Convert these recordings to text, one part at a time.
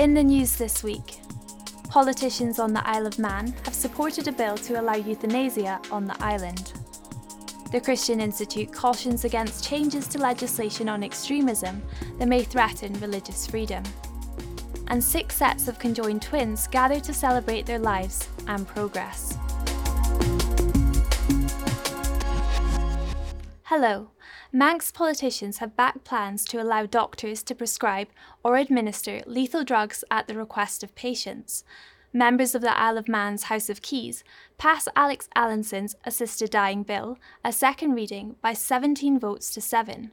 In the news this week, politicians on the Isle of Man have supported a bill to allow euthanasia on the island. The Christian Institute cautions against changes to legislation on extremism that may threaten religious freedom. And six sets of conjoined twins gather to celebrate their lives and progress. Hello. Manx politicians have backed plans to allow doctors to prescribe or administer lethal drugs at the request of patients. Members of the Isle of Man's House of Keys passed Alex Allinson's assisted dying bill, a second reading, by 17 votes to 7.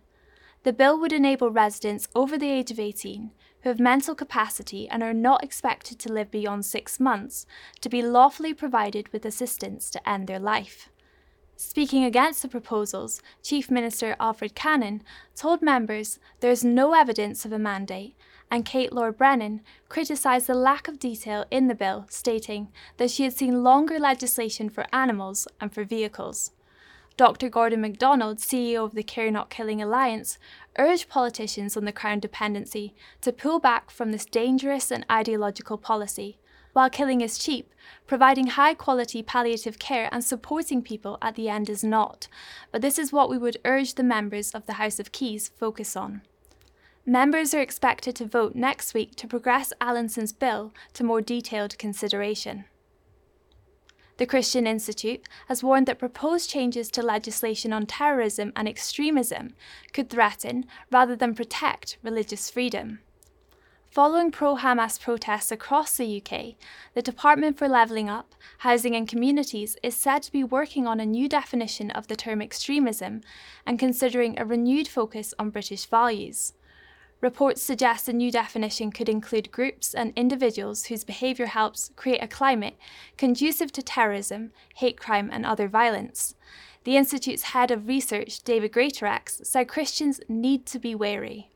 The bill would enable residents over the age of 18 who have mental capacity and are not expected to live beyond six months to be lawfully provided with assistance to end their life. Speaking against the proposals, Chief Minister Alfred Cannan told members there is no evidence of a mandate, and Kate Lord Brennan criticised the lack of detail in the bill, stating that she had seen longer legislation for animals and for vehicles. Dr. Gordon MacDonald, CEO of the Care Not Killing Alliance, urged politicians on the Crown dependency to pull back from this dangerous and ideological policy while killing is cheap, providing high quality palliative care and supporting people at the end is not. But this is what we would urge the members of the House of Keys focus on. Members are expected to vote next week to progress Allinson's bill to more detailed consideration. The Christian Institute has warned that proposed changes to legislation on terrorism and extremism could threaten rather than protect religious freedom. Following pro Hamas protests across the UK, the Department for Levelling Up, Housing and Communities is said to be working on a new definition of the term extremism and considering a renewed focus on British values. Reports suggest a new definition could include groups and individuals whose behaviour helps create a climate conducive to terrorism, hate crime, and other violence. The Institute's head of research, David Greatorex, said Christians need to be wary.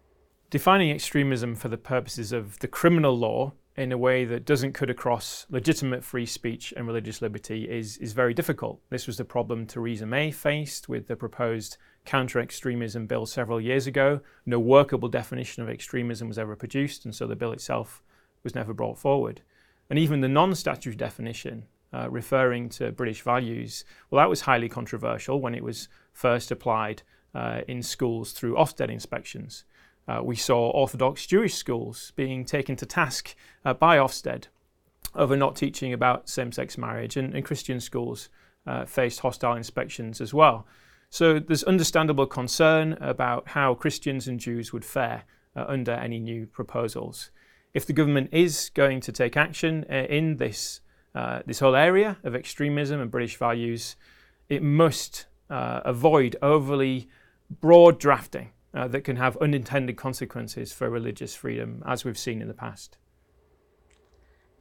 Defining extremism for the purposes of the criminal law in a way that doesn't cut across legitimate free speech and religious liberty is, is very difficult. This was the problem Theresa May faced with the proposed counter extremism bill several years ago. No workable definition of extremism was ever produced, and so the bill itself was never brought forward. And even the non statutory definition, uh, referring to British values, well, that was highly controversial when it was first applied uh, in schools through Ofsted inspections. Uh, we saw Orthodox Jewish schools being taken to task uh, by Ofsted over not teaching about same sex marriage, and, and Christian schools uh, faced hostile inspections as well. So there's understandable concern about how Christians and Jews would fare uh, under any new proposals. If the government is going to take action uh, in this, uh, this whole area of extremism and British values, it must avoid overly broad drafting uh, that can have unintended consequences for religious freedom, as we've seen in the past.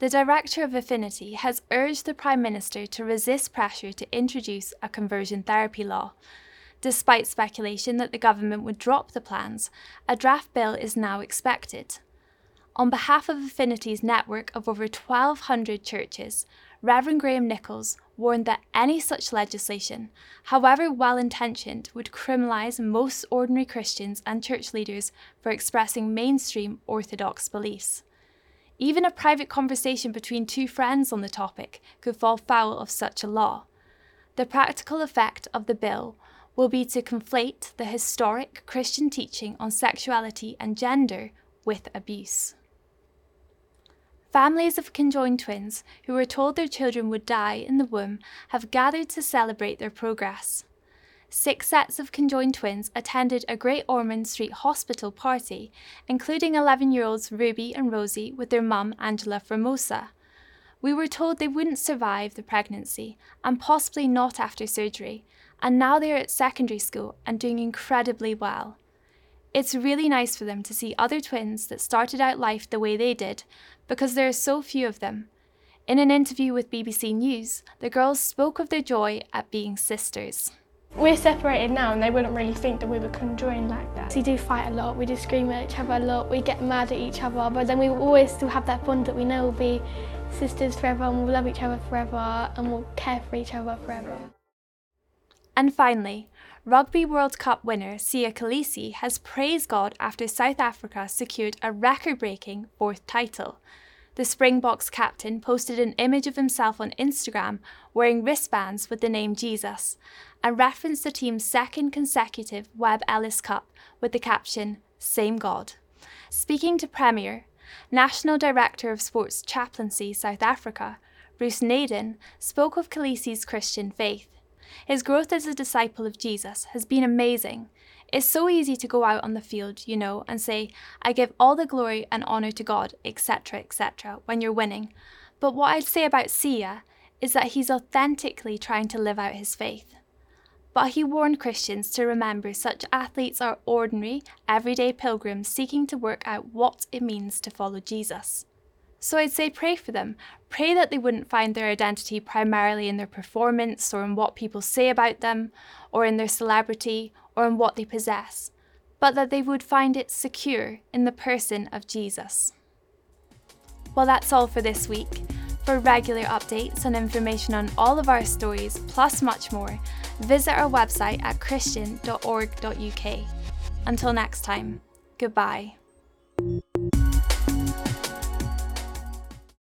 The director of Affinity has urged the Prime Minister to resist pressure to introduce a conversion therapy law. Despite speculation that the government would drop the plans, a draft bill is now expected. On behalf of Affinity's network of over 1,200 churches, Reverend Graham Nicholls warned that any such legislation, however well intentioned, would criminalise most ordinary Christians and church leaders for expressing mainstream Orthodox beliefs. Even a private conversation between two friends on the topic could fall foul of such a law. The practical effect of the bill will be to conflate the historic Christian teaching on sexuality and gender with abuse. Families of conjoined twins who were told their children would die in the womb have gathered to celebrate their progress. Six sets of conjoined twins attended a Great Ormond Street hospital party, including 11 year olds Ruby and Rosie with their mum Angela Formosa. We were told they wouldn't survive the pregnancy and possibly not after surgery, and now they are at secondary school and doing incredibly well. It's really nice for them to see other twins that started out life the way they did, because there are so few of them. In an interview with BBC News, the girls spoke of their joy at being sisters. We're separated now and they wouldn't really think that we were conjoined like that. We do fight a lot, we do scream at each other a lot, we get mad at each other, but then we always still have that bond that we know we'll be sisters forever and we'll love each other forever and we'll care for each other forever. And finally, Rugby World Cup winner Siya Kolisi has praised God after South Africa secured a record breaking fourth title. The Springboks captain posted an image of himself on Instagram wearing wristbands with the name Jesus and referenced the team's second consecutive Webb Ellis Cup with the caption, Same God. Speaking to Premier, National Director of Sports Chaplaincy South Africa, Bruce Naden, spoke of Kolisi's Christian faith. His growth as a disciple of Jesus has been amazing. It's so easy to go out on the field, you know, and say, I give all the glory and honour to God, etc., etc., when you're winning. But what I'd say about Siya is that he's authentically trying to live out his faith. But he warned Christians to remember such athletes are ordinary, everyday pilgrims seeking to work out what it means to follow Jesus. So I'd say pray for them. Pray that they wouldn't find their identity primarily in their performance or in what people say about them or in their celebrity or in what they possess, but that they would find it secure in the person of Jesus. Well, that's all for this week. For regular updates and information on all of our stories, plus much more, visit our website at christian.org.uk. Until next time, goodbye.